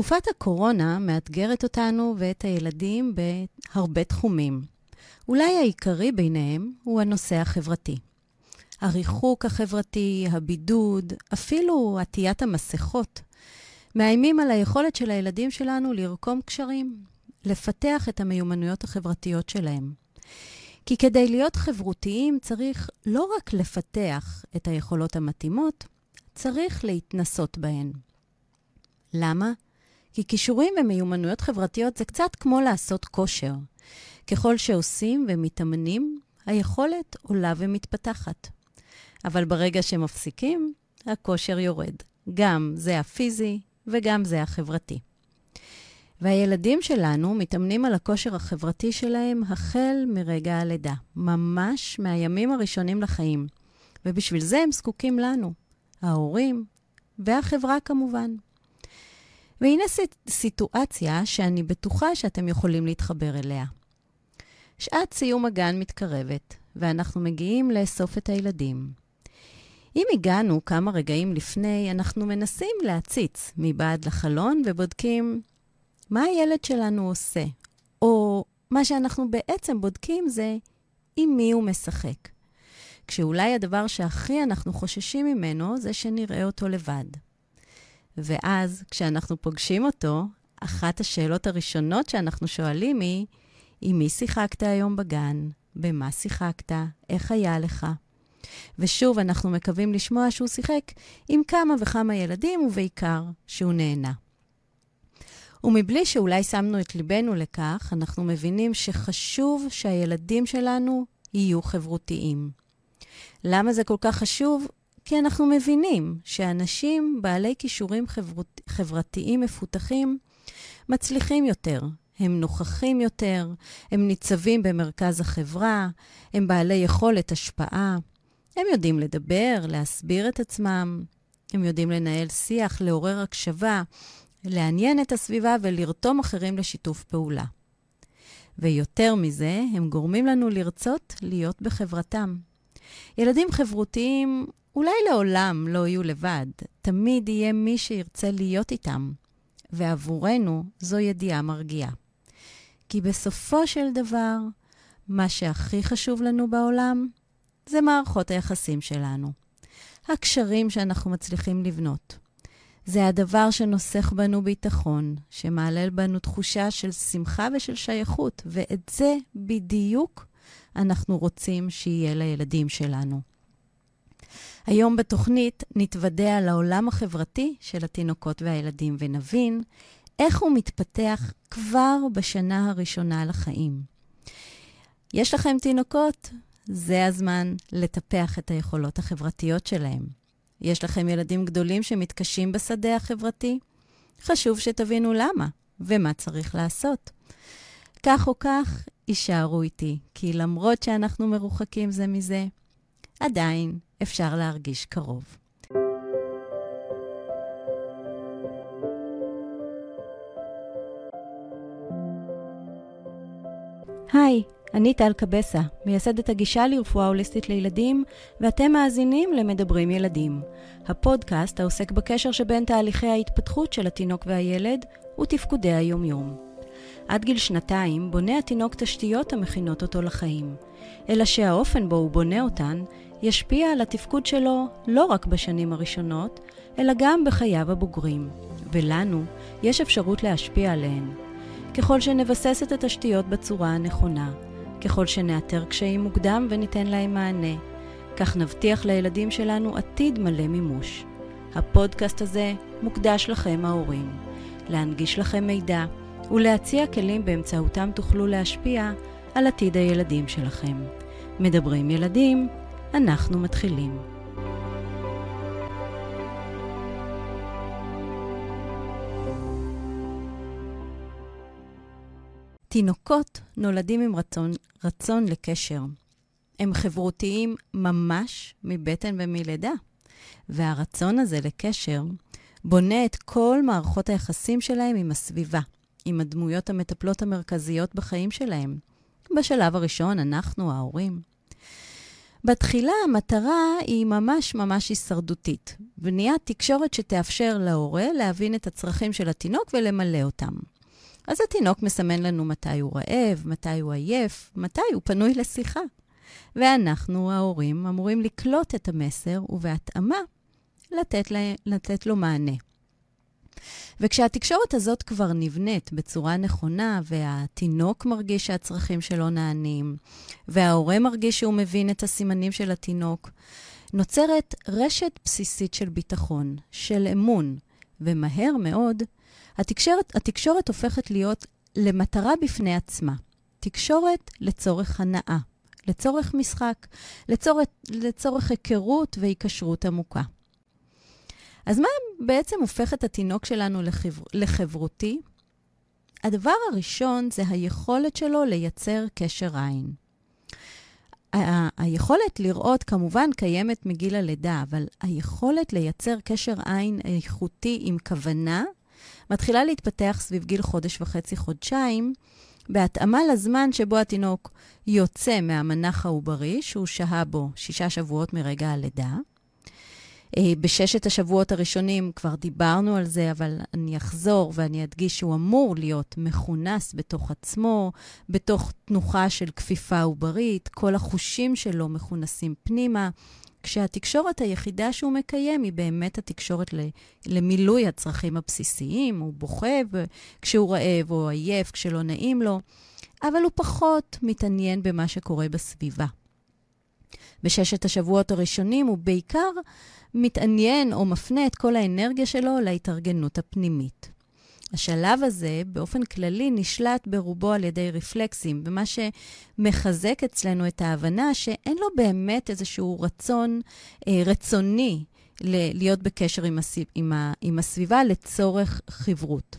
תקופת הקורונה מאתגרת אותנו ואת הילדים בהרבה תחומים. אולי העיקרי ביניהם הוא הנושא החברתי. הריחוק החברתי, הבידוד, אפילו עטיית המסכות, מאיימים על היכולת של הילדים שלנו לרקום קשרים, לפתח את המיומנויות החברתיות שלהם. כי כדי להיות חברותיים צריך לא רק לפתח את היכולות המתאימות, צריך להתנסות בהן. למה? כי כישורים ומיומנויות חברתיות זה קצת כמו לעשות כושר. ככל שעושים ומתאמנים, היכולת עולה ומתפתחת. אבל ברגע שמפסיקים, הכושר יורד. גם זה הפיזי וגם זה החברתי. והילדים שלנו מתאמנים על הכושר החברתי שלהם החל מרגע הלידה, ממש מהימים הראשונים לחיים. ובשביל זה הם זקוקים לנו, ההורים והחברה כמובן. והנה סיטואציה שאני בטוחה שאתם יכולים להתחבר אליה. שעת סיום הגן מתקרבת, ואנחנו מגיעים לאסוף את הילדים. אם הגענו כמה רגעים לפני, אנחנו מנסים להציץ מבעד לחלון ובודקים מה הילד שלנו עושה. או מה שאנחנו בעצם בודקים זה עם מי הוא משחק. כשאולי הדבר שהכי אנחנו חוששים ממנו זה שנראה אותו לבד. ואז, כשאנחנו פוגשים אותו, אחת השאלות הראשונות שאנחנו שואלים היא, עם מי שיחקת היום בגן? במה שיחקת? איך היה לך? ושוב, אנחנו מקווים לשמוע שהוא שיחק עם כמה וכמה ילדים, ובעיקר שהוא נהנה. ומבלי שאולי שמנו את ליבנו לכך, אנחנו מבינים שחשוב שהילדים שלנו יהיו חברותיים. למה זה כל כך חשוב? כי אנחנו מבינים שאנשים בעלי כישורים חברות, חברתיים מפותחים מצליחים יותר, הם נוכחים יותר, הם ניצבים במרכז החברה, הם בעלי יכולת השפעה, הם יודעים לדבר, להסביר את עצמם, הם יודעים לנהל שיח, לעורר הקשבה, לעניין את הסביבה ולרתום אחרים לשיתוף פעולה. ויותר מזה, הם גורמים לנו לרצות להיות בחברתם. ילדים חברותיים אולי לעולם לא יהיו לבד, תמיד יהיה מי שירצה להיות איתם, ועבורנו זו ידיעה מרגיעה. כי בסופו של דבר, מה שהכי חשוב לנו בעולם זה מערכות היחסים שלנו. הקשרים שאנחנו מצליחים לבנות. זה הדבר שנוסך בנו ביטחון, שמעלל בנו תחושה של שמחה ושל שייכות, ואת זה בדיוק אנחנו רוצים שיהיה לילדים שלנו. היום בתוכנית נתוודע על העולם החברתי של התינוקות והילדים ונבין איך הוא מתפתח כבר בשנה הראשונה לחיים. יש לכם תינוקות? זה הזמן לטפח את היכולות החברתיות שלהם. יש לכם ילדים גדולים שמתקשים בשדה החברתי? חשוב שתבינו למה ומה צריך לעשות. כך או כך, יישארו איתי, כי למרות שאנחנו מרוחקים זה מזה, עדיין אפשר להרגיש קרוב. היי, אני טל קבסה, מייסדת הגישה לרפואה הוליסטית לילדים, ואתם מאזינים למדברים ילדים, הפודקאסט העוסק בקשר שבין תהליכי ההתפתחות של התינוק והילד ותפקודי היומיום. עד גיל שנתיים בונה התינוק תשתיות המכינות אותו לחיים, אלא שהאופן בו הוא בונה אותן ישפיע על התפקוד שלו לא רק בשנים הראשונות, אלא גם בחייו הבוגרים, ולנו יש אפשרות להשפיע עליהן. ככל שנבסס את התשתיות בצורה הנכונה, ככל שנאתר קשיים מוקדם וניתן להם מענה, כך נבטיח לילדים שלנו עתיד מלא מימוש. הפודקאסט הזה מוקדש לכם ההורים, להנגיש לכם מידע ולהציע כלים באמצעותם תוכלו להשפיע על עתיד הילדים שלכם. מדברים ילדים, אנחנו מתחילים. תינוקות נולדים עם רצון, רצון לקשר. הם חברותיים ממש מבטן ומלידה. והרצון הזה לקשר בונה את כל מערכות היחסים שלהם עם הסביבה, עם הדמויות המטפלות המרכזיות בחיים שלהם. בשלב הראשון, אנחנו, ההורים. בתחילה המטרה היא ממש ממש הישרדותית. בניית תקשורת שתאפשר להורה להבין את הצרכים של התינוק ולמלא אותם. אז התינוק מסמן לנו מתי הוא רעב, מתי הוא עייף, מתי הוא פנוי לשיחה. ואנחנו, ההורים, אמורים לקלוט את המסר ובהתאמה לתת, לה, לתת לו מענה. וכשהתקשורת הזאת כבר נבנית בצורה נכונה, והתינוק מרגיש שהצרכים שלו נענים, וההורה מרגיש שהוא מבין את הסימנים של התינוק, נוצרת רשת בסיסית של ביטחון, של אמון, ומהר מאוד, התקשורת, התקשורת הופכת להיות למטרה בפני עצמה. תקשורת לצורך הנאה, לצורך משחק, לצורך, לצורך היכרות והיקשרות עמוקה. אז מה בעצם הופך את התינוק שלנו לחבר... לחברותי? הדבר הראשון זה היכולת שלו לייצר קשר עין. ה- היכולת לראות כמובן קיימת מגיל הלידה, אבל היכולת לייצר קשר עין איכותי עם כוונה מתחילה להתפתח סביב גיל חודש וחצי, חודשיים, בהתאמה לזמן שבו התינוק יוצא מהמנח העוברי, שהוא שהה בו שישה שבועות מרגע הלידה. אה, בששת השבועות הראשונים כבר דיברנו על זה, אבל אני אחזור ואני אדגיש שהוא אמור להיות מכונס בתוך עצמו, בתוך תנוחה של כפיפה עוברית, כל החושים שלו מכונסים פנימה, כשהתקשורת היחידה שהוא מקיים היא באמת התקשורת למילוי הצרכים הבסיסיים. הוא בוכה כשהוא רעב או עייף, כשלא נעים לו, אבל הוא פחות מתעניין במה שקורה בסביבה. בששת השבועות הראשונים הוא בעיקר מתעניין או מפנה את כל האנרגיה שלו להתארגנות הפנימית. השלב הזה, באופן כללי, נשלט ברובו על ידי רפלקסים, ומה שמחזק אצלנו את ההבנה שאין לו באמת איזשהו רצון אה, רצוני ל- להיות בקשר עם, הסביב, עם, ה- עם הסביבה לצורך חברות.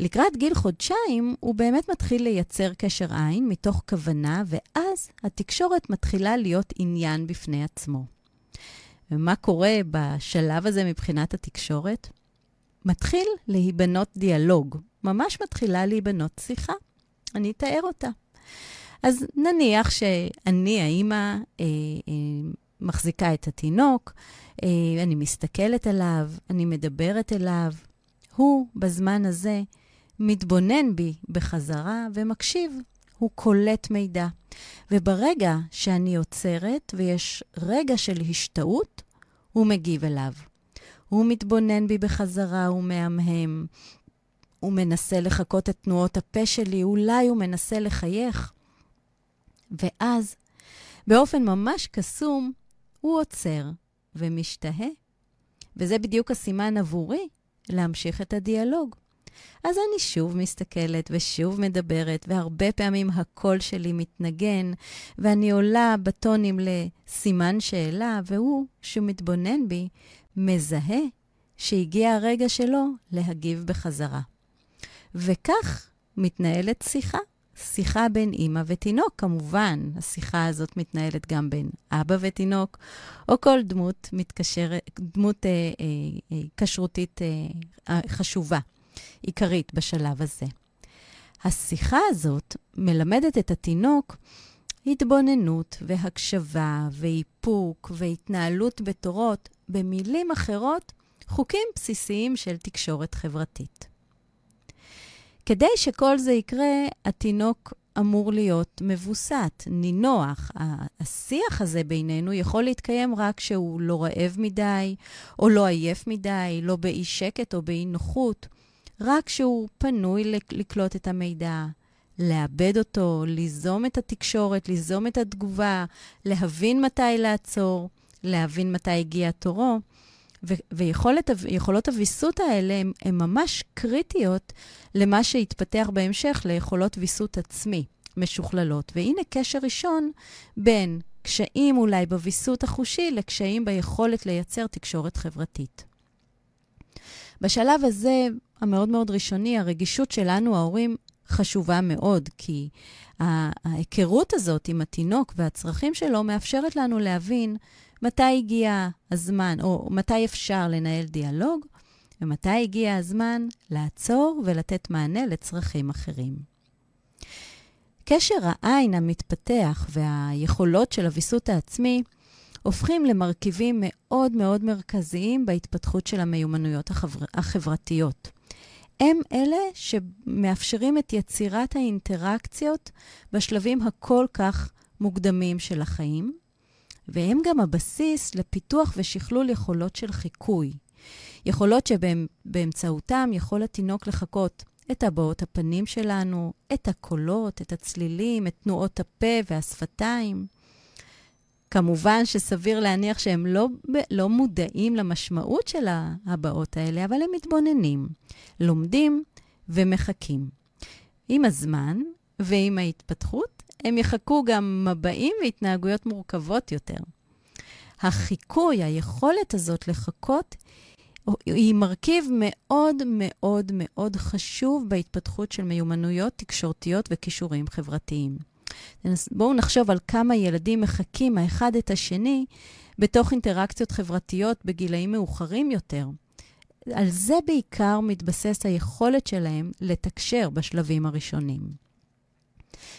לקראת גיל חודשיים, הוא באמת מתחיל לייצר קשר עין מתוך כוונה, ואז התקשורת מתחילה להיות עניין בפני עצמו. ומה קורה בשלב הזה מבחינת התקשורת? מתחיל להיבנות דיאלוג, ממש מתחילה להיבנות שיחה. אני אתאר אותה. אז נניח שאני, האימא, אה, אה, מחזיקה את התינוק, אה, אני מסתכלת עליו, אני מדברת אליו. הוא, בזמן הזה, מתבונן בי בחזרה ומקשיב. הוא קולט מידע. וברגע שאני עוצרת ויש רגע של השתאות, הוא מגיב אליו. הוא מתבונן בי בחזרה, הוא מהמהם. הוא מנסה לחקות את תנועות הפה שלי, אולי הוא מנסה לחייך. ואז, באופן ממש קסום, הוא עוצר ומשתהה. וזה בדיוק הסימן עבורי להמשיך את הדיאלוג. אז אני שוב מסתכלת ושוב מדברת, והרבה פעמים הקול שלי מתנגן, ואני עולה בטונים לסימן שאלה, והוא, שמתבונן בי, מזהה שהגיע הרגע שלו להגיב בחזרה. וכך מתנהלת שיחה. שיחה בין אימא ותינוק, כמובן. השיחה הזאת מתנהלת גם בין אבא ותינוק, או כל דמות מתקשרת, דמות אה, אה, אה, כשרותית אה, חשובה, עיקרית בשלב הזה. השיחה הזאת מלמדת את התינוק התבוננות והקשבה ואיפוק והתנהלות בתורות, במילים אחרות, חוקים בסיסיים של תקשורת חברתית. כדי שכל זה יקרה, התינוק אמור להיות מבוסת, נינוח. השיח הזה בינינו יכול להתקיים רק כשהוא לא רעב מדי, או לא עייף מדי, לא באי שקט או באי נוחות, רק כשהוא פנוי לקלוט את המידע, לאבד אותו, ליזום את התקשורת, ליזום את התגובה, להבין מתי לעצור, להבין מתי הגיע תורו. ויכולות הוויסות האלה הן ממש קריטיות למה שיתפתח בהמשך ליכולות ויסות עצמי משוכללות. והנה קשר ראשון בין קשיים אולי בוויסות החושי לקשיים ביכולת לייצר תקשורת חברתית. בשלב הזה, המאוד מאוד ראשוני, הרגישות שלנו, ההורים, חשובה מאוד, כי ההיכרות הזאת עם התינוק והצרכים שלו מאפשרת לנו להבין מתי הגיע הזמן, או מתי אפשר לנהל דיאלוג, ומתי הגיע הזמן לעצור ולתת מענה לצרכים אחרים. קשר העין המתפתח והיכולות של הוויסות העצמי הופכים למרכיבים מאוד מאוד מרכזיים בהתפתחות של המיומנויות החבר... החברתיות. הם אלה שמאפשרים את יצירת האינטראקציות בשלבים הכל כך מוקדמים של החיים, והם גם הבסיס לפיתוח ושכלול יכולות של חיקוי. יכולות שבאמצעותם יכול התינוק לחקות את הבעות הפנים שלנו, את הקולות, את הצלילים, את תנועות הפה והשפתיים. כמובן שסביר להניח שהם לא, לא מודעים למשמעות של הבעות האלה, אבל הם מתבוננים, לומדים ומחכים. עם הזמן ועם ההתפתחות, הם יחכו גם מבעים והתנהגויות מורכבות יותר. החיקוי, היכולת הזאת לחכות, היא מרכיב מאוד מאוד מאוד חשוב בהתפתחות של מיומנויות תקשורתיות וכישורים חברתיים. בואו נחשוב על כמה ילדים מחקים האחד את השני בתוך אינטראקציות חברתיות בגילאים מאוחרים יותר. על זה בעיקר מתבסס היכולת שלהם לתקשר בשלבים הראשונים.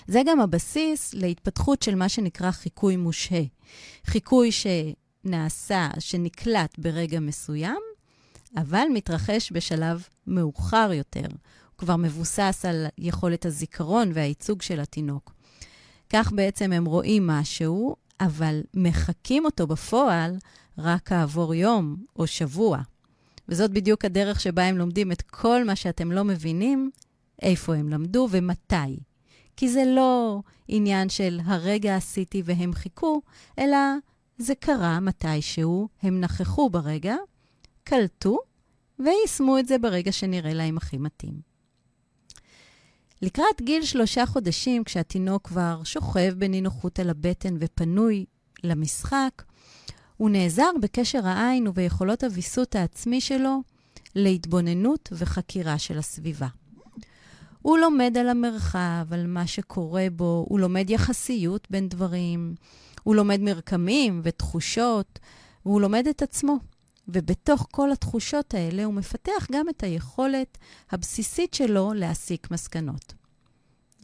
זה גם הבסיס להתפתחות של מה שנקרא חיקוי מושהה. חיקוי שנעשה, שנקלט ברגע מסוים, אבל מתרחש בשלב מאוחר יותר. הוא כבר מבוסס על יכולת הזיכרון והייצוג של התינוק. כך בעצם הם רואים משהו, אבל מחקים אותו בפועל רק כעבור יום או שבוע. וזאת בדיוק הדרך שבה הם לומדים את כל מה שאתם לא מבינים, איפה הם למדו ומתי. כי זה לא עניין של הרגע עשיתי והם חיכו, אלא זה קרה מתישהו, הם נכחו ברגע, קלטו ויישמו את זה ברגע שנראה להם הכי מתאים. לקראת גיל שלושה חודשים, כשהתינוק כבר שוכב בנינוחות על הבטן ופנוי למשחק, הוא נעזר בקשר העין וביכולות הוויסות העצמי שלו להתבוננות וחקירה של הסביבה. הוא לומד על המרחב, על מה שקורה בו, הוא לומד יחסיות בין דברים, הוא לומד מרקמים ותחושות, והוא לומד את עצמו. ובתוך כל התחושות האלה הוא מפתח גם את היכולת הבסיסית שלו להסיק מסקנות.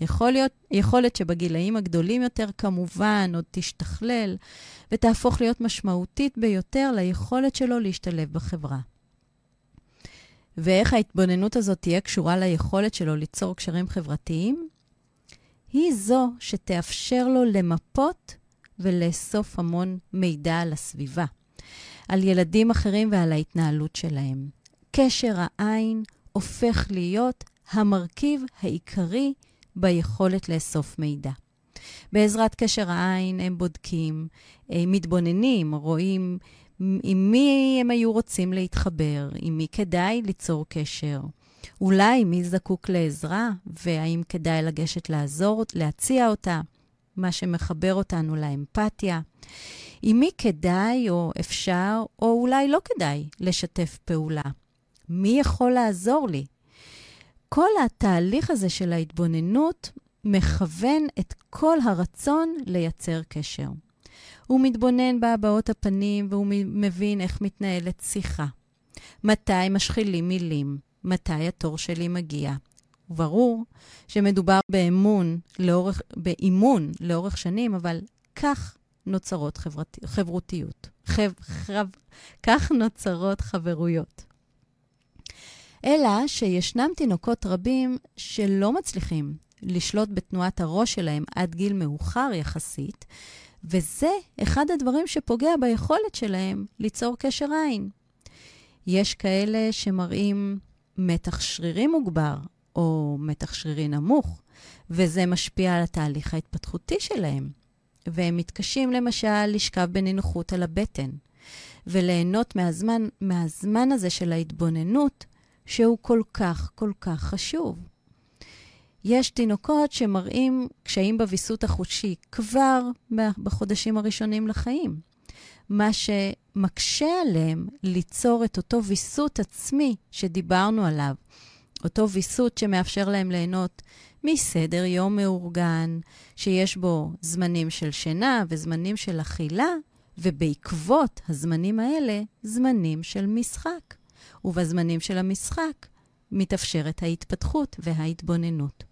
יכול להיות, יכולת שבגילאים הגדולים יותר כמובן עוד תשתכלל ותהפוך להיות משמעותית ביותר ליכולת שלו להשתלב בחברה. ואיך ההתבוננות הזאת תהיה קשורה ליכולת שלו ליצור קשרים חברתיים? היא זו שתאפשר לו למפות ולאסוף המון מידע על הסביבה. על ילדים אחרים ועל ההתנהלות שלהם. קשר העין הופך להיות המרכיב העיקרי ביכולת לאסוף מידע. בעזרת קשר העין הם בודקים, הם מתבוננים, רואים עם מי הם היו רוצים להתחבר, עם מי כדאי ליצור קשר. אולי מי זקוק לעזרה, והאם כדאי לגשת לעזור, להציע אותה, מה שמחבר אותנו לאמפתיה. עם מי כדאי או אפשר, או אולי לא כדאי, לשתף פעולה? מי יכול לעזור לי? כל התהליך הזה של ההתבוננות מכוון את כל הרצון לייצר קשר. הוא מתבונן בהבעות הפנים והוא מבין איך מתנהלת שיחה. מתי משחילים מילים, מתי התור שלי מגיע. וברור שמדובר באמון, לאורך, באימון לאורך שנים, אבל כך נוצרות חברת, חברותיות. חב, חב, כך נוצרות חברויות. אלא שישנם תינוקות רבים שלא מצליחים לשלוט בתנועת הראש שלהם עד גיל מאוחר יחסית, וזה אחד הדברים שפוגע ביכולת שלהם ליצור קשר עין. יש כאלה שמראים מתח שרירי מוגבר או מתח שרירי נמוך, וזה משפיע על התהליך ההתפתחותי שלהם. והם מתקשים למשל לשכב בנינוחות על הבטן, וליהנות מהזמן, מהזמן הזה של ההתבוננות, שהוא כל כך כל כך חשוב. יש תינוקות שמראים קשיים בוויסות החושי כבר בחודשים הראשונים לחיים, מה שמקשה עליהם ליצור את אותו ויסות עצמי שדיברנו עליו, אותו ויסות שמאפשר להם ליהנות מסדר יום מאורגן, שיש בו זמנים של שינה וזמנים של אכילה, ובעקבות הזמנים האלה, זמנים של משחק. ובזמנים של המשחק מתאפשרת ההתפתחות וההתבוננות.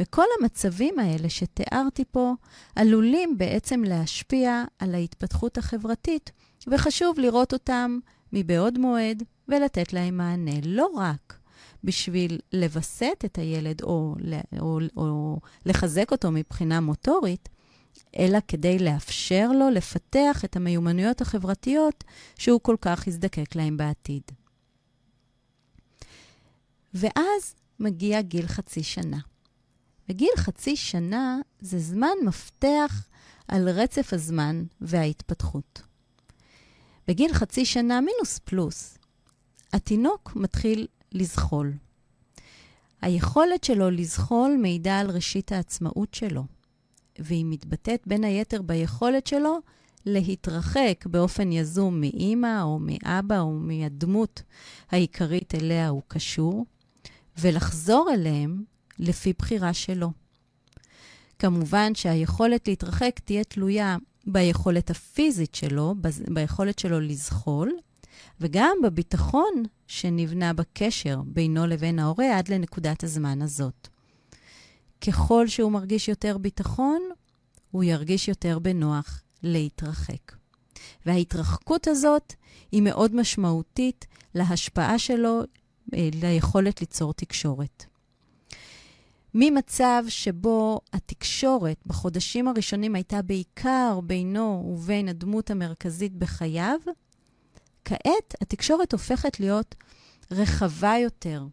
וכל המצבים האלה שתיארתי פה עלולים בעצם להשפיע על ההתפתחות החברתית, וחשוב לראות אותם מבעוד מועד ולתת להם מענה. לא רק בשביל לווסת את הילד או, או, או לחזק אותו מבחינה מוטורית, אלא כדי לאפשר לו לפתח את המיומנויות החברתיות שהוא כל כך יזדקק להם בעתיד. ואז מגיע גיל חצי שנה. וגיל חצי שנה זה זמן מפתח על רצף הזמן וההתפתחות. בגיל חצי שנה מינוס פלוס, התינוק מתחיל לזחול. היכולת שלו לזחול מעידה על ראשית העצמאות שלו, והיא מתבטאת בין היתר ביכולת שלו להתרחק באופן יזום מאימא או מאבא או מהדמות העיקרית אליה הוא קשור, ולחזור אליהם לפי בחירה שלו. כמובן שהיכולת להתרחק תהיה תלויה ביכולת הפיזית שלו, ביכולת שלו לזחול, וגם בביטחון שנבנה בקשר בינו לבין ההורה עד לנקודת הזמן הזאת. ככל שהוא מרגיש יותר ביטחון, הוא ירגיש יותר בנוח להתרחק. וההתרחקות הזאת היא מאוד משמעותית להשפעה שלו, אה, ליכולת ליצור תקשורת. ממצב שבו התקשורת בחודשים הראשונים הייתה בעיקר בינו ובין הדמות המרכזית בחייו, כעת התקשורת הופכת להיות רחבה יותר,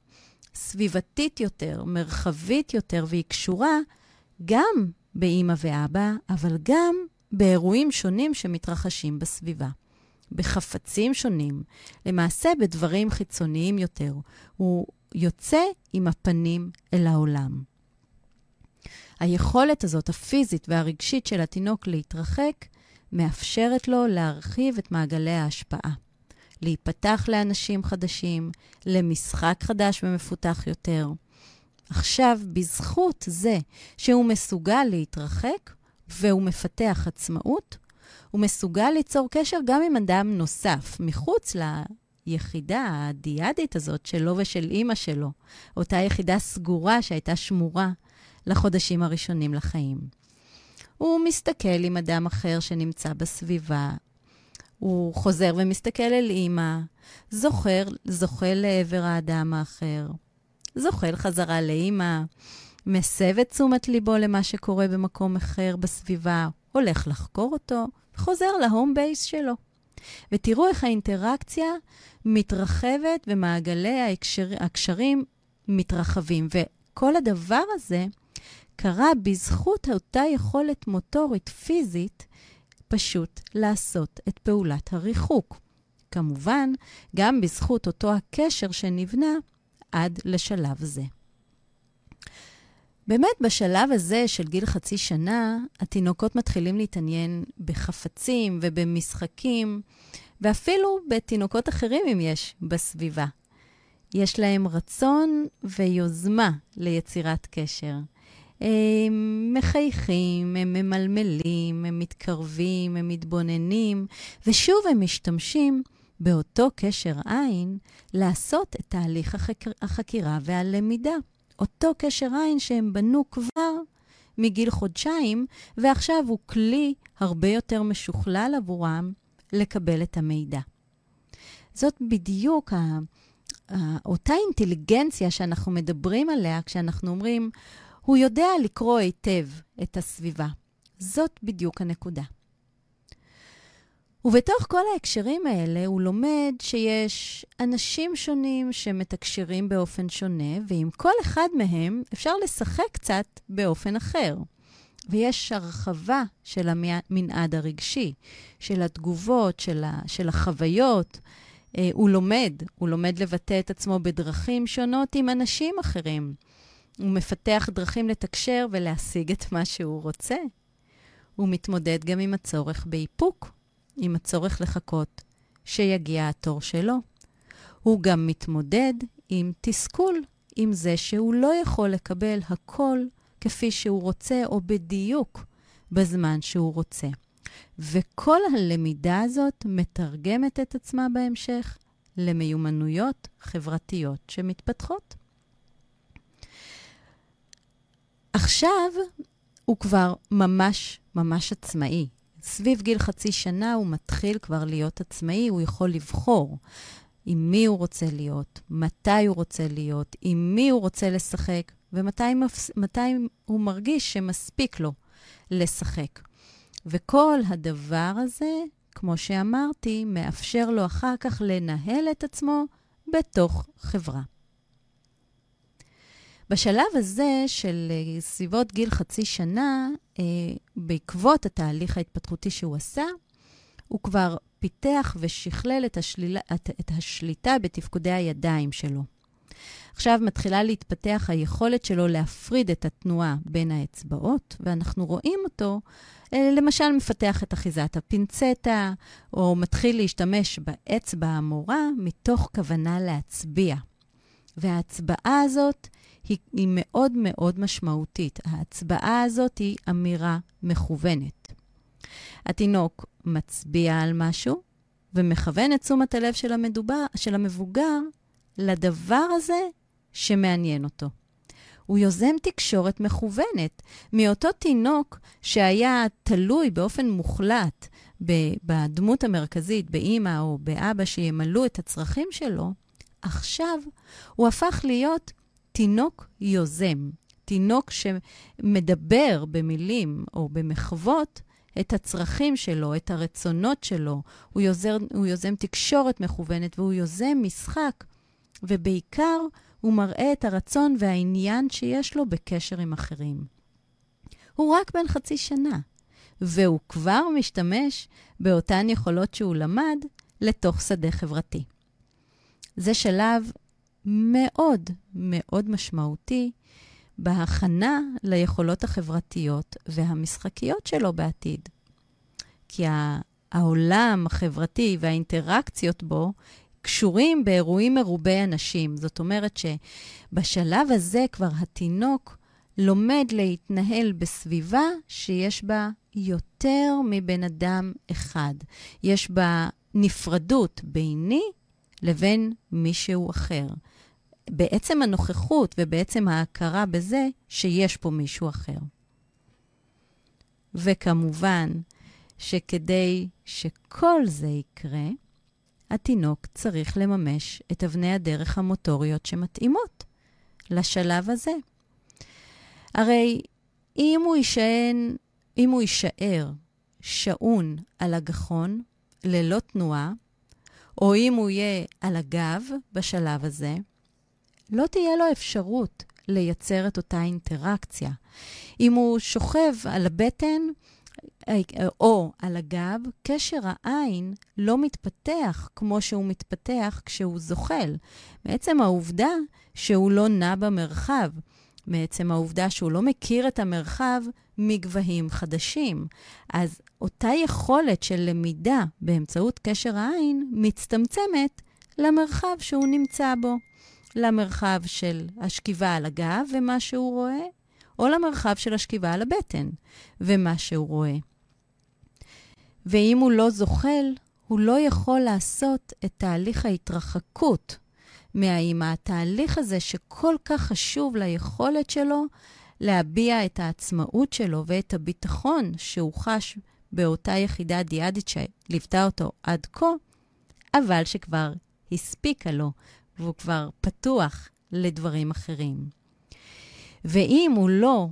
סביבתית יותר, מרחבית יותר, והיא קשורה גם באימא ואבא, אבל גם באירועים שונים שמתרחשים בסביבה. בחפצים שונים, למעשה בדברים חיצוניים יותר. הוא יוצא עם הפנים אל העולם. היכולת הזאת, הפיזית והרגשית של התינוק להתרחק, מאפשרת לו להרחיב את מעגלי ההשפעה. להיפתח לאנשים חדשים, למשחק חדש ומפותח יותר. עכשיו, בזכות זה שהוא מסוגל להתרחק והוא מפתח עצמאות, הוא מסוגל ליצור קשר גם עם אדם נוסף, מחוץ ליחידה הדיאדית הזאת שלו ושל אימא שלו, אותה יחידה סגורה שהייתה שמורה לחודשים הראשונים לחיים. הוא מסתכל עם אדם אחר שנמצא בסביבה, הוא חוזר ומסתכל אל אימא, זוכר, זוחל לעבר האדם האחר, זוחל חזרה לאימא, מסב את תשומת ליבו למה שקורה במקום אחר בסביבה, הולך לחקור אותו, וחוזר להום בייס שלו. ותראו איך האינטראקציה מתרחבת ומעגלי ההקשר, הקשרים מתרחבים. וכל הדבר הזה קרה בזכות אותה יכולת מוטורית פיזית פשוט לעשות את פעולת הריחוק. כמובן, גם בזכות אותו הקשר שנבנה עד לשלב זה. באמת, בשלב הזה של גיל חצי שנה, התינוקות מתחילים להתעניין בחפצים ובמשחקים, ואפילו בתינוקות אחרים, אם יש, בסביבה. יש להם רצון ויוזמה ליצירת קשר. הם מחייכים, הם ממלמלים, הם מתקרבים, הם מתבוננים, ושוב הם משתמשים באותו קשר עין לעשות את תהליך החק... החקירה והלמידה. אותו קשר עין שהם בנו כבר מגיל חודשיים, ועכשיו הוא כלי הרבה יותר משוכלל עבורם לקבל את המידע. זאת בדיוק ה... אותה אינטליגנציה שאנחנו מדברים עליה כשאנחנו אומרים, הוא יודע לקרוא היטב את הסביבה. זאת בדיוק הנקודה. ובתוך כל ההקשרים האלה הוא לומד שיש אנשים שונים שמתקשרים באופן שונה, ועם כל אחד מהם אפשר לשחק קצת באופן אחר. ויש הרחבה של המנעד הרגשי, של התגובות, של, ה, של החוויות. אה, הוא לומד, הוא לומד לבטא את עצמו בדרכים שונות עם אנשים אחרים. הוא מפתח דרכים לתקשר ולהשיג את מה שהוא רוצה. הוא מתמודד גם עם הצורך באיפוק, עם הצורך לחכות שיגיע התור שלו. הוא גם מתמודד עם תסכול, עם זה שהוא לא יכול לקבל הכל כפי שהוא רוצה או בדיוק בזמן שהוא רוצה. וכל הלמידה הזאת מתרגמת את עצמה בהמשך למיומנויות חברתיות שמתפתחות. עכשיו הוא כבר ממש ממש עצמאי. סביב גיל חצי שנה הוא מתחיל כבר להיות עצמאי, הוא יכול לבחור עם מי הוא רוצה להיות, מתי הוא רוצה להיות, עם מי הוא רוצה לשחק, ומתי מפס... הוא מרגיש שמספיק לו לשחק. וכל הדבר הזה, כמו שאמרתי, מאפשר לו אחר כך לנהל את עצמו בתוך חברה. בשלב הזה של אה, סביבות גיל חצי שנה, אה, בעקבות התהליך ההתפתחותי שהוא עשה, הוא כבר פיתח ושכלל את, השלילה, את, את השליטה בתפקודי הידיים שלו. עכשיו מתחילה להתפתח היכולת שלו להפריד את התנועה בין האצבעות, ואנחנו רואים אותו, אה, למשל, מפתח את אחיזת הפינצטה, או מתחיל להשתמש באצבע המורה מתוך כוונה להצביע. וההצבעה הזאת היא, היא מאוד מאוד משמעותית. ההצבעה הזאת היא אמירה מכוונת. התינוק מצביע על משהו ומכוון את תשומת הלב של, המדובר, של המבוגר לדבר הזה שמעניין אותו. הוא יוזם תקשורת מכוונת מאותו תינוק שהיה תלוי באופן מוחלט בדמות המרכזית, באימא או באבא שימלאו את הצרכים שלו, עכשיו הוא הפך להיות תינוק יוזם, תינוק שמדבר במילים או במחוות את הצרכים שלו, את הרצונות שלו. הוא יוזר, הוא יוזם תקשורת מכוונת והוא יוזם משחק, ובעיקר הוא מראה את הרצון והעניין שיש לו בקשר עם אחרים. הוא רק בן חצי שנה, והוא כבר משתמש באותן יכולות שהוא למד לתוך שדה חברתי. זה שלב מאוד מאוד משמעותי בהכנה ליכולות החברתיות והמשחקיות שלו בעתיד. כי העולם החברתי והאינטראקציות בו קשורים באירועים מרובי אנשים. זאת אומרת שבשלב הזה כבר התינוק לומד להתנהל בסביבה שיש בה יותר מבן אדם אחד. יש בה נפרדות ביני לבין מישהו אחר. בעצם הנוכחות ובעצם ההכרה בזה שיש פה מישהו אחר. וכמובן שכדי שכל זה יקרה, התינוק צריך לממש את אבני הדרך המוטוריות שמתאימות לשלב הזה. הרי אם הוא יישען, אם הוא יישאר שעון על הגחון, ללא תנועה, או אם הוא יהיה על הגב בשלב הזה, לא תהיה לו אפשרות לייצר את אותה אינטראקציה. אם הוא שוכב על הבטן או על הגב, קשר העין לא מתפתח כמו שהוא מתפתח כשהוא זוחל. מעצם העובדה שהוא לא נע במרחב, מעצם העובדה שהוא לא מכיר את המרחב מגבהים חדשים. אז אותה יכולת של למידה באמצעות קשר העין מצטמצמת למרחב שהוא נמצא בו. למרחב של השכיבה על הגב ומה שהוא רואה, או למרחב של השכיבה על הבטן ומה שהוא רואה. ואם הוא לא זוחל, הוא לא יכול לעשות את תהליך ההתרחקות מהאימא. התהליך הזה שכל כך חשוב ליכולת שלו להביע את העצמאות שלו ואת הביטחון שהוא חש באותה יחידה דיאדית שליוותה אותו עד כה, אבל שכבר הספיקה לו והוא כבר פתוח לדברים אחרים. ואם הוא לא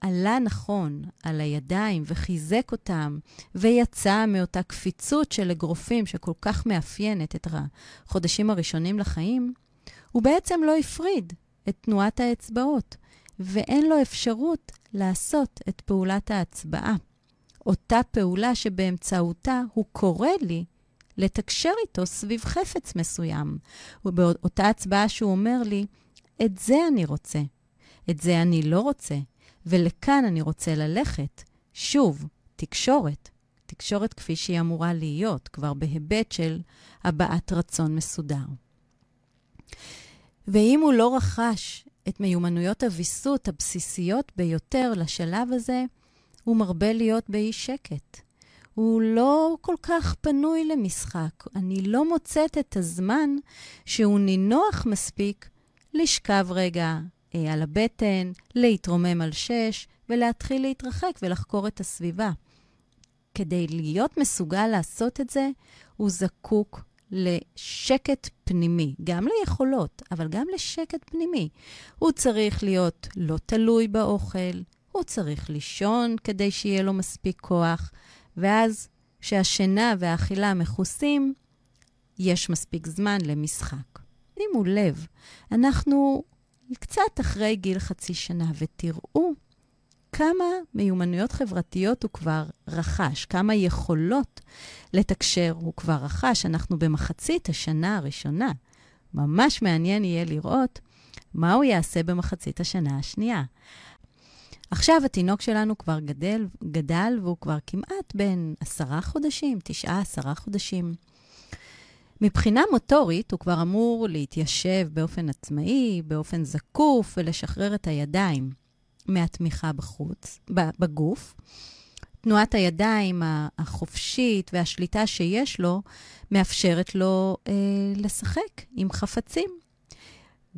עלה נכון על הידיים וחיזק אותם ויצא מאותה קפיצות של אגרופים שכל כך מאפיינת את החודשים הראשונים לחיים, הוא בעצם לא הפריד את תנועת האצבעות, ואין לו אפשרות לעשות את פעולת ההצבעה. אותה פעולה שבאמצעותה הוא קורא לי לתקשר איתו סביב חפץ מסוים. ובאותה הצבעה שהוא אומר לי, את זה אני רוצה, את זה אני לא רוצה, ולכאן אני רוצה ללכת. שוב, תקשורת. תקשורת כפי שהיא אמורה להיות, כבר בהיבט של הבעת רצון מסודר. ואם הוא לא רכש את מיומנויות הוויסות הבסיסיות ביותר לשלב הזה, הוא מרבה להיות באי שקט. הוא לא כל כך פנוי למשחק. אני לא מוצאת את הזמן שהוא נינוח מספיק לשכב רגע אה, על הבטן, להתרומם על שש ולהתחיל להתרחק ולחקור את הסביבה. כדי להיות מסוגל לעשות את זה, הוא זקוק לשקט פנימי, גם ליכולות, אבל גם לשקט פנימי. הוא צריך להיות לא תלוי באוכל, הוא צריך לישון כדי שיהיה לו מספיק כוח, ואז כשהשינה והאכילה מכוסים, יש מספיק זמן למשחק. שימו לב, אנחנו קצת אחרי גיל חצי שנה, ותראו כמה מיומנויות חברתיות הוא כבר רכש, כמה יכולות לתקשר הוא כבר רכש. אנחנו במחצית השנה הראשונה. ממש מעניין יהיה לראות מה הוא יעשה במחצית השנה השנייה. עכשיו התינוק שלנו כבר גדל, גדל והוא כבר כמעט בין עשרה חודשים, תשעה, עשרה חודשים. מבחינה מוטורית, הוא כבר אמור להתיישב באופן עצמאי, באופן זקוף, ולשחרר את הידיים מהתמיכה בחוץ, בגוף. תנועת הידיים החופשית והשליטה שיש לו מאפשרת לו אה, לשחק עם חפצים.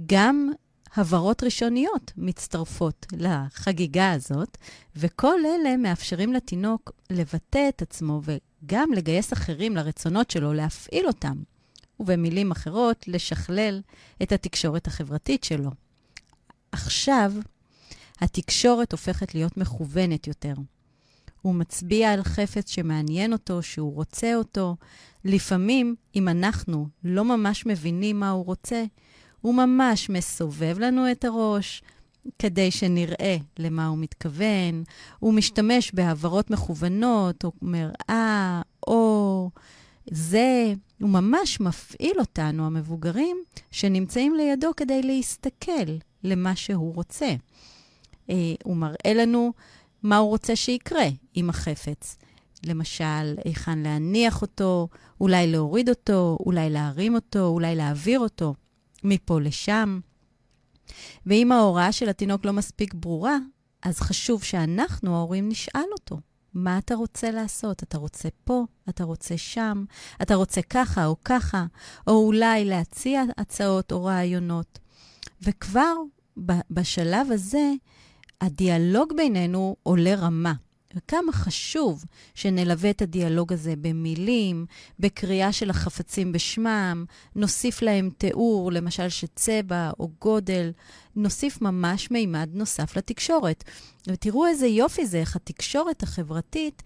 גם הברות ראשוניות מצטרפות לחגיגה הזאת, וכל אלה מאפשרים לתינוק לבטא את עצמו וגם לגייס אחרים לרצונות שלו, להפעיל אותם. ובמילים אחרות, לשכלל את התקשורת החברתית שלו. עכשיו, התקשורת הופכת להיות מכוונת יותר. הוא מצביע על חפץ שמעניין אותו, שהוא רוצה אותו. לפעמים, אם אנחנו לא ממש מבינים מה הוא רוצה, הוא ממש מסובב לנו את הראש כדי שנראה למה הוא מתכוון. הוא משתמש בהעברות מכוונות, הוא אומר, אה, או, זה, הוא ממש מפעיל אותנו, המבוגרים, שנמצאים לידו כדי להסתכל למה שהוא רוצה. אה, הוא מראה לנו מה הוא רוצה שיקרה עם החפץ. למשל, היכן להניח אותו, אולי להוריד אותו, אולי להרים אותו, אולי להעביר אותו מפה לשם. ואם ההוראה של התינוק לא מספיק ברורה, אז חשוב שאנחנו, ההורים, נשאל אותו. מה אתה רוצה לעשות? אתה רוצה פה, אתה רוצה שם, אתה רוצה ככה או ככה, או אולי להציע הצעות או רעיונות. וכבר בשלב הזה, הדיאלוג בינינו עולה רמה. וכמה חשוב שנלווה את הדיאלוג הזה במילים, בקריאה של החפצים בשמם, נוסיף להם תיאור, למשל שצבע או גודל, נוסיף ממש מימד נוסף לתקשורת. ותראו איזה יופי זה, איך התקשורת החברתית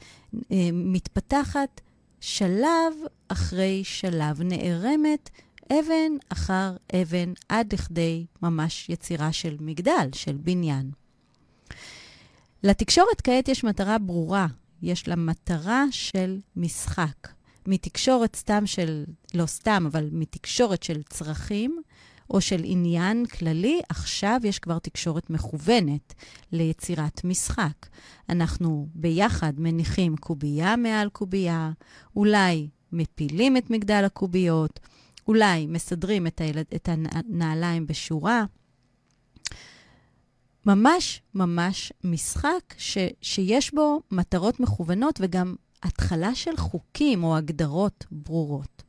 אה, מתפתחת שלב אחרי שלב, נערמת אבן אחר אבן, עד לכדי ממש יצירה של מגדל, של בניין. לתקשורת כעת יש מטרה ברורה, יש לה מטרה של משחק. מתקשורת סתם של, לא סתם, אבל מתקשורת של צרכים או של עניין כללי, עכשיו יש כבר תקשורת מכוונת ליצירת משחק. אנחנו ביחד מניחים קובייה מעל קובייה, אולי מפילים את מגדל הקוביות, אולי מסדרים את, הילד, את הנעליים בשורה. ממש ממש משחק ש, שיש בו מטרות מכוונות וגם התחלה של חוקים או הגדרות ברורות.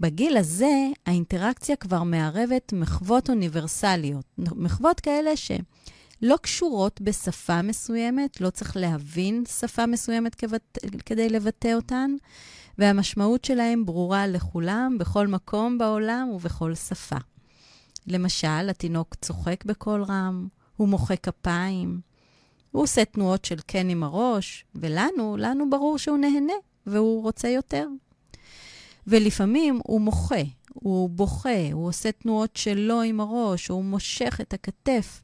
בגיל הזה האינטראקציה כבר מערבת מחוות אוניברסליות, מחוות כאלה שלא קשורות בשפה מסוימת, לא צריך להבין שפה מסוימת כבת... כדי לבטא אותן, והמשמעות שלהם ברורה לכולם, בכל מקום בעולם ובכל שפה. למשל, התינוק צוחק בקול רם, הוא מוחא כפיים, הוא עושה תנועות של כן עם הראש, ולנו, לנו ברור שהוא נהנה והוא רוצה יותר. ולפעמים הוא מוחה, הוא בוכה, הוא עושה תנועות שלא עם הראש, הוא מושך את הכתף,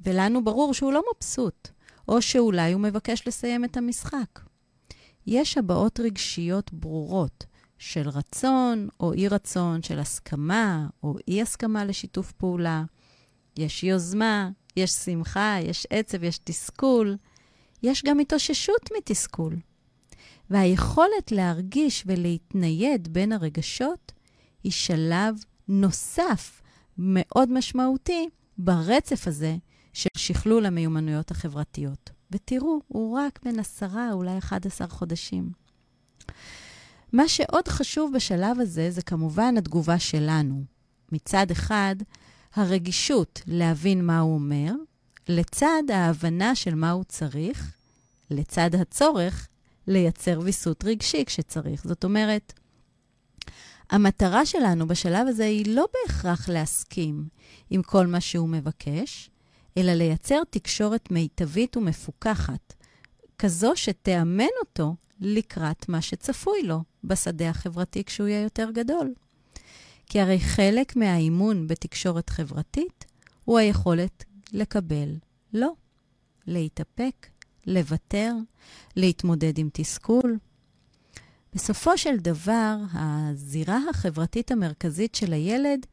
ולנו ברור שהוא לא מבסוט, או שאולי הוא מבקש לסיים את המשחק. יש הבעות רגשיות ברורות, של רצון או אי-רצון, של הסכמה או אי-הסכמה לשיתוף פעולה. יש יוזמה, יש שמחה, יש עצב, יש תסכול. יש גם התאוששות מתסכול. והיכולת להרגיש ולהתנייד בין הרגשות היא שלב נוסף מאוד משמעותי ברצף הזה של שכלול המיומנויות החברתיות. ותראו, הוא רק בן עשרה, אולי 11 חודשים. מה שעוד חשוב בשלב הזה זה כמובן התגובה שלנו. מצד אחד, הרגישות להבין מה הוא אומר, לצד ההבנה של מה הוא צריך, לצד הצורך לייצר ויסות רגשי כשצריך. זאת אומרת, המטרה שלנו בשלב הזה היא לא בהכרח להסכים עם כל מה שהוא מבקש, אלא לייצר תקשורת מיטבית ומפוקחת, כזו שתאמן אותו לקראת מה שצפוי לו בשדה החברתי כשהוא יהיה יותר גדול. כי הרי חלק מהאימון בתקשורת חברתית הוא היכולת לקבל לא, להתאפק, לוותר, להתמודד עם תסכול. בסופו של דבר, הזירה החברתית המרכזית של הילד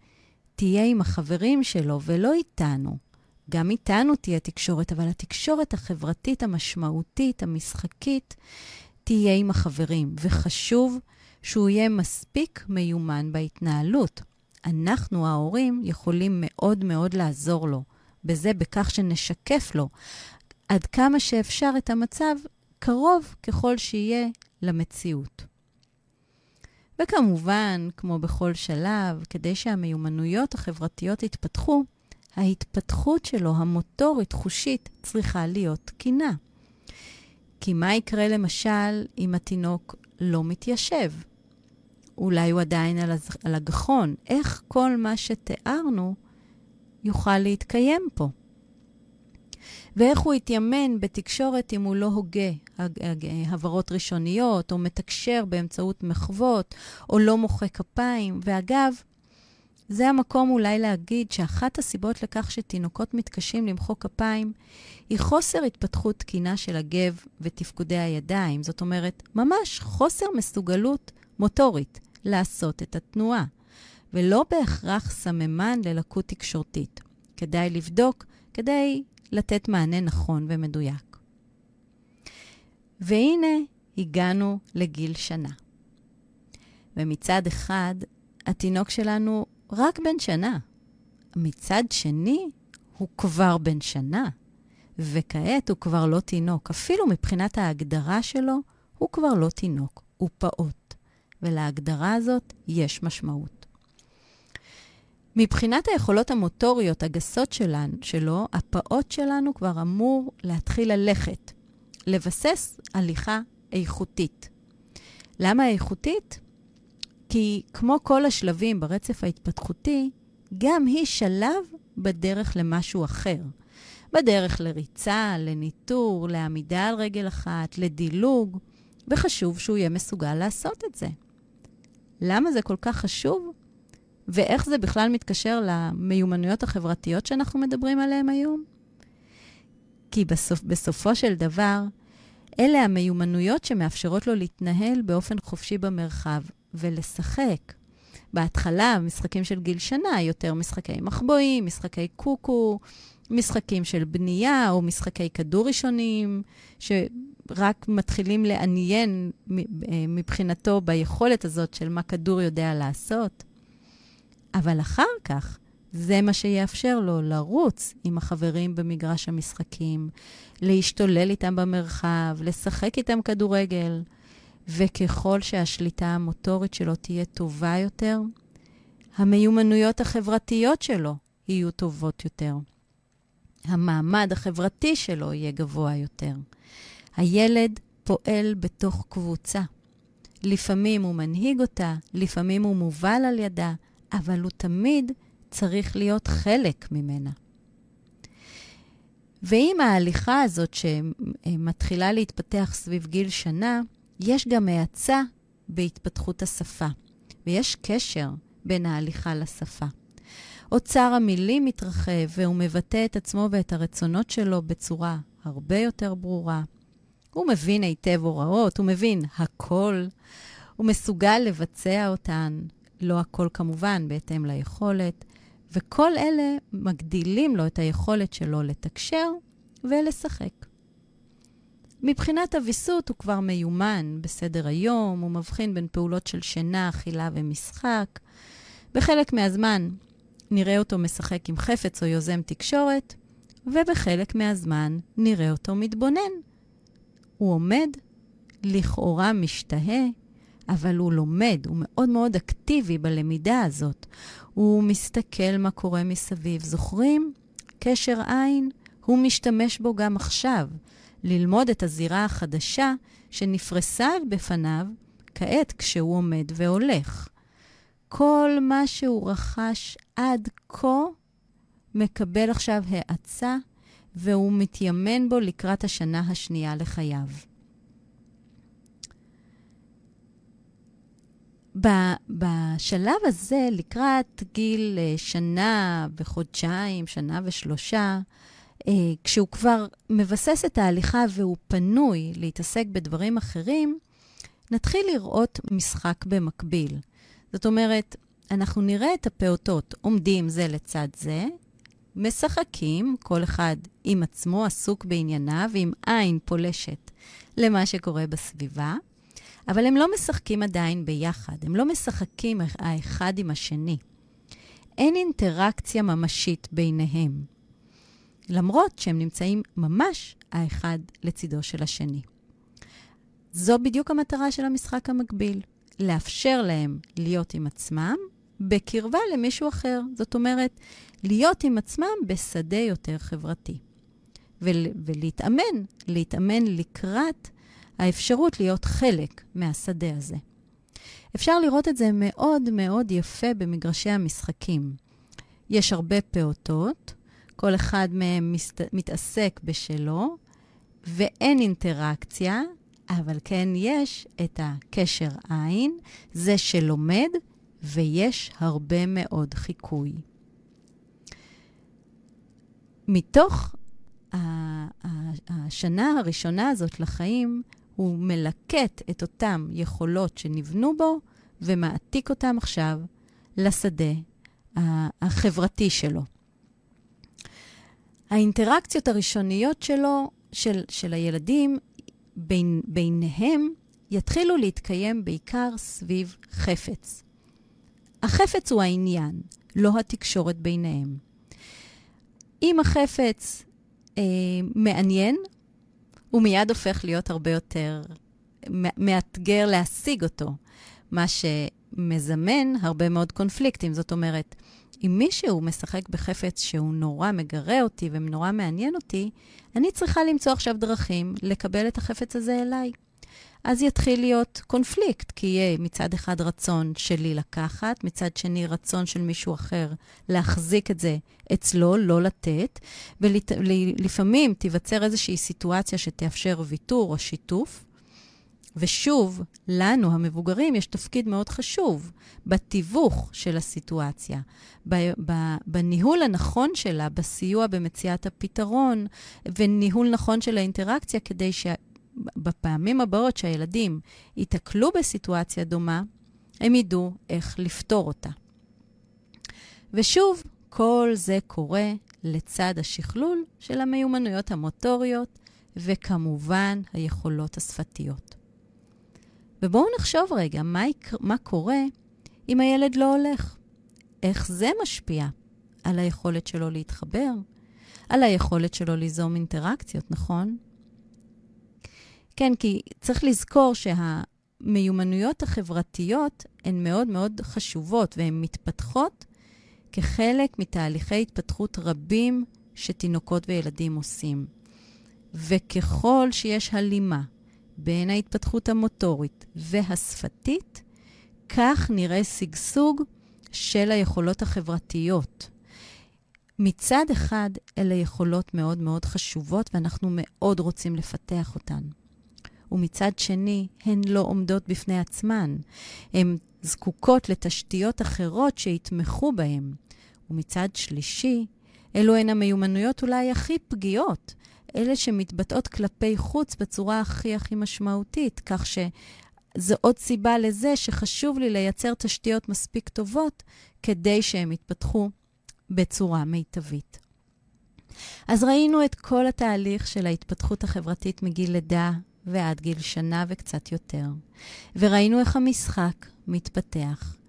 תהיה עם החברים שלו ולא איתנו. גם איתנו תהיה תקשורת, אבל התקשורת החברתית המשמעותית, המשחקית, תהיה עם החברים, וחשוב שהוא יהיה מספיק מיומן בהתנהלות. אנחנו, ההורים, יכולים מאוד מאוד לעזור לו בזה, בכך שנשקף לו עד כמה שאפשר את המצב קרוב ככל שיהיה למציאות. וכמובן, כמו בכל שלב, כדי שהמיומנויות החברתיות יתפתחו, ההתפתחות שלו, המוטורית, חושית, צריכה להיות תקינה. כי מה יקרה למשל אם התינוק לא מתיישב? אולי הוא עדיין על, הז... על הגחון. איך כל מה שתיארנו יוכל להתקיים פה? ואיך הוא יתיימן בתקשורת אם הוא לא הוגה הבהרות ראשוניות, או מתקשר באמצעות מחוות, או לא מוחא כפיים. ואגב, זה המקום אולי להגיד שאחת הסיבות לכך שתינוקות מתקשים למחוא כפיים היא חוסר התפתחות תקינה של הגב ותפקודי הידיים. זאת אומרת, ממש חוסר מסוגלות מוטורית לעשות את התנועה, ולא בהכרח סממן ללקות תקשורתית. כדאי לבדוק כדי לתת מענה נכון ומדויק. והנה הגענו לגיל שנה. ומצד אחד, התינוק שלנו רק בן שנה. מצד שני, הוא כבר בן שנה, וכעת הוא כבר לא תינוק. אפילו מבחינת ההגדרה שלו, הוא כבר לא תינוק, הוא פעוט. ולהגדרה הזאת יש משמעות. מבחינת היכולות המוטוריות הגסות שלנו, שלו, הפעוט שלנו כבר אמור להתחיל ללכת, לבסס הליכה איכותית. למה איכותית? כי כמו כל השלבים ברצף ההתפתחותי, גם היא שלב בדרך למשהו אחר. בדרך לריצה, לניטור, לעמידה על רגל אחת, לדילוג, וחשוב שהוא יהיה מסוגל לעשות את זה. למה זה כל כך חשוב? ואיך זה בכלל מתקשר למיומנויות החברתיות שאנחנו מדברים עליהן היום? כי בסופ, בסופו של דבר, אלה המיומנויות שמאפשרות לו להתנהל באופן חופשי במרחב ולשחק. בהתחלה, משחקים של גיל שנה, יותר משחקי מחבואים, משחקי קוקו, משחקים של בנייה או משחקי כדור ראשונים, שרק מתחילים לעניין אה, מבחינתו ביכולת הזאת של מה כדור יודע לעשות. אבל אחר כך, זה מה שיאפשר לו לרוץ עם החברים במגרש המשחקים, להשתולל איתם במרחב, לשחק איתם כדורגל. וככל שהשליטה המוטורית שלו תהיה טובה יותר, המיומנויות החברתיות שלו יהיו טובות יותר. המעמד החברתי שלו יהיה גבוה יותר. הילד פועל בתוך קבוצה. לפעמים הוא מנהיג אותה, לפעמים הוא מובל על ידה, אבל הוא תמיד צריך להיות חלק ממנה. ועם ההליכה הזאת שמתחילה להתפתח סביב גיל שנה, יש גם האצה בהתפתחות השפה, ויש קשר בין ההליכה לשפה. אוצר המילים מתרחב, והוא מבטא את עצמו ואת הרצונות שלו בצורה הרבה יותר ברורה. הוא מבין היטב הוראות, הוא מבין הכל, הוא מסוגל לבצע אותן, לא הכל כמובן, בהתאם ליכולת, וכל אלה מגדילים לו את היכולת שלו לתקשר ולשחק. מבחינת הוויסות הוא כבר מיומן בסדר היום, הוא מבחין בין פעולות של שינה, אכילה ומשחק. בחלק מהזמן נראה אותו משחק עם חפץ או יוזם תקשורת, ובחלק מהזמן נראה אותו מתבונן. הוא עומד, לכאורה משתהה, אבל הוא לומד, הוא מאוד מאוד אקטיבי בלמידה הזאת. הוא מסתכל מה קורה מסביב. זוכרים? קשר עין, הוא משתמש בו גם עכשיו, ללמוד את הזירה החדשה שנפרסה בפניו כעת כשהוא עומד והולך. כל מה שהוא רכש עד כה מקבל עכשיו האצה, והוא מתיימן בו לקראת השנה השנייה לחייו. בשלב הזה, לקראת גיל אה, שנה וחודשיים, שנה ושלושה, כשהוא כבר מבסס את ההליכה והוא פנוי להתעסק בדברים אחרים, נתחיל לראות משחק במקביל. זאת אומרת, אנחנו נראה את הפעוטות עומדים זה לצד זה, משחקים, כל אחד עם עצמו עסוק בענייניו, עם עין פולשת למה שקורה בסביבה, אבל הם לא משחקים עדיין ביחד, הם לא משחקים האחד עם השני. אין אינטראקציה ממשית ביניהם, למרות שהם נמצאים ממש האחד לצידו של השני. זו בדיוק המטרה של המשחק המקביל, לאפשר להם להיות עם עצמם בקרבה למישהו אחר. זאת אומרת, להיות עם עצמם בשדה יותר חברתי. ול, ולהתאמן, להתאמן לקראת האפשרות להיות חלק מהשדה הזה. אפשר לראות את זה מאוד מאוד יפה במגרשי המשחקים. יש הרבה פעוטות, כל אחד מהם מסת... מתעסק בשלו, ואין אינטראקציה, אבל כן יש את הקשר עין, זה שלומד, ויש הרבה מאוד חיקוי. מתוך השנה הראשונה הזאת לחיים, הוא מלקט את אותן יכולות שנבנו בו ומעתיק אותן עכשיו לשדה החברתי שלו. האינטראקציות הראשוניות שלו, של, של הילדים, בין, ביניהם, יתחילו להתקיים בעיקר סביב חפץ. החפץ הוא העניין, לא התקשורת ביניהם. אם החפץ אה, מעניין, הוא מיד הופך להיות הרבה יותר מאתגר להשיג אותו, מה שמזמן הרבה מאוד קונפליקטים. זאת אומרת, אם מישהו משחק בחפץ שהוא נורא מגרה אותי ונורא מעניין אותי, אני צריכה למצוא עכשיו דרכים לקבל את החפץ הזה אליי. אז יתחיל להיות קונפליקט, כי יהיה מצד אחד רצון שלי לקחת, מצד שני רצון של מישהו אחר להחזיק את זה אצלו, לא לתת, ולפעמים תיווצר איזושהי סיטואציה שתאפשר ויתור או שיתוף. ושוב, לנו, המבוגרים, יש תפקיד מאוד חשוב בתיווך של הסיטואציה, בניהול הנכון שלה, בסיוע במציאת הפתרון, וניהול נכון של האינטראקציה, כדי ש... בפעמים הבאות שהילדים ייתקלו בסיטואציה דומה, הם ידעו איך לפתור אותה. ושוב, כל זה קורה לצד השכלול של המיומנויות המוטוריות, וכמובן היכולות השפתיות. ובואו נחשוב רגע, מה, יקר, מה קורה אם הילד לא הולך? איך זה משפיע על היכולת שלו להתחבר? על היכולת שלו ליזום אינטראקציות, נכון? כן, כי צריך לזכור שהמיומנויות החברתיות הן מאוד מאוד חשובות והן מתפתחות כחלק מתהליכי התפתחות רבים שתינוקות וילדים עושים. וככל שיש הלימה בין ההתפתחות המוטורית והשפתית, כך נראה שגשוג של היכולות החברתיות. מצד אחד, אלה יכולות מאוד מאוד חשובות, ואנחנו מאוד רוצים לפתח אותן. ומצד שני, הן לא עומדות בפני עצמן. הן זקוקות לתשתיות אחרות שיתמכו בהן. ומצד שלישי, אלו הן המיומנויות אולי הכי פגיעות, אלה שמתבטאות כלפי חוץ בצורה הכי הכי משמעותית, כך שזו עוד סיבה לזה שחשוב לי לייצר תשתיות מספיק טובות כדי שהם יתפתחו בצורה מיטבית. אז ראינו את כל התהליך של ההתפתחות החברתית מגיל לידה ועד גיל שנה וקצת יותר. וראינו איך המשחק מתפתח.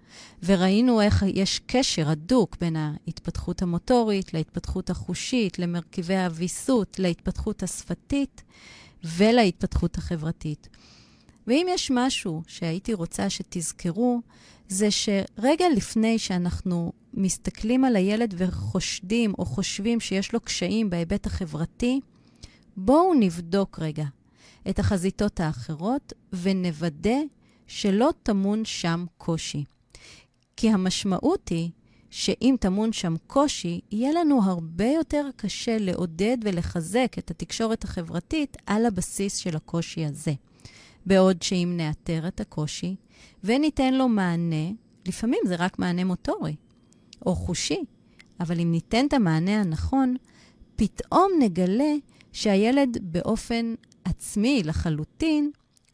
וראינו איך יש קשר הדוק בין ההתפתחות המוטורית להתפתחות החושית, למרכיבי הוויסות, להתפתחות השפתית ולהתפתחות החברתית. ואם יש משהו שהייתי רוצה שתזכרו, זה שרגע לפני שאנחנו מסתכלים על הילד וחושדים או חושבים שיש לו קשיים בהיבט החברתי, בואו נבדוק רגע את החזיתות האחרות ונוודא שלא טמון שם קושי. כי המשמעות היא שאם טמון שם קושי, יהיה לנו הרבה יותר קשה לעודד ולחזק את התקשורת החברתית על הבסיס של הקושי הזה. בעוד שאם נאתר את הקושי וניתן לו מענה, לפעמים זה רק מענה מוטורי או חושי, אבל אם ניתן את המענה הנכון, פתאום נגלה שהילד באופן עצמי לחלוטין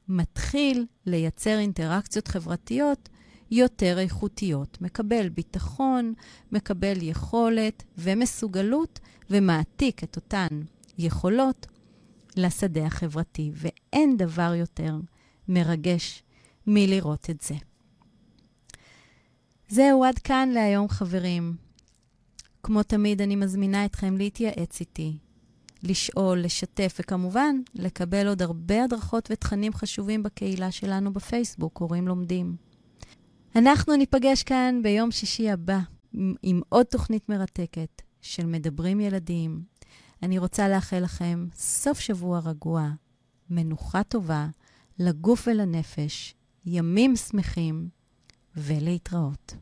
מתחיל לייצר אינטראקציות חברתיות יותר איכותיות. מקבל ביטחון, מקבל יכולת ומסוגלות, ומעתיק את אותן יכולות לשדה החברתי. ואין דבר יותר מרגש מלראות את זה. זהו, עד כאן להיום, חברים. כמו תמיד, אני מזמינה אתכם להתייעץ איתי, לשאול, לשתף, וכמובן, לקבל עוד הרבה הדרכות ותכנים חשובים בקהילה שלנו בפייסבוק, הורים לומדים. אנחנו ניפגש כאן ביום שישי הבא עם עוד תוכנית מרתקת של מדברים ילדים. אני רוצה לאחל לכם סוף שבוע רגוע, מנוחה טובה, לגוף ולנפש, ימים שמחים, ולהתראות.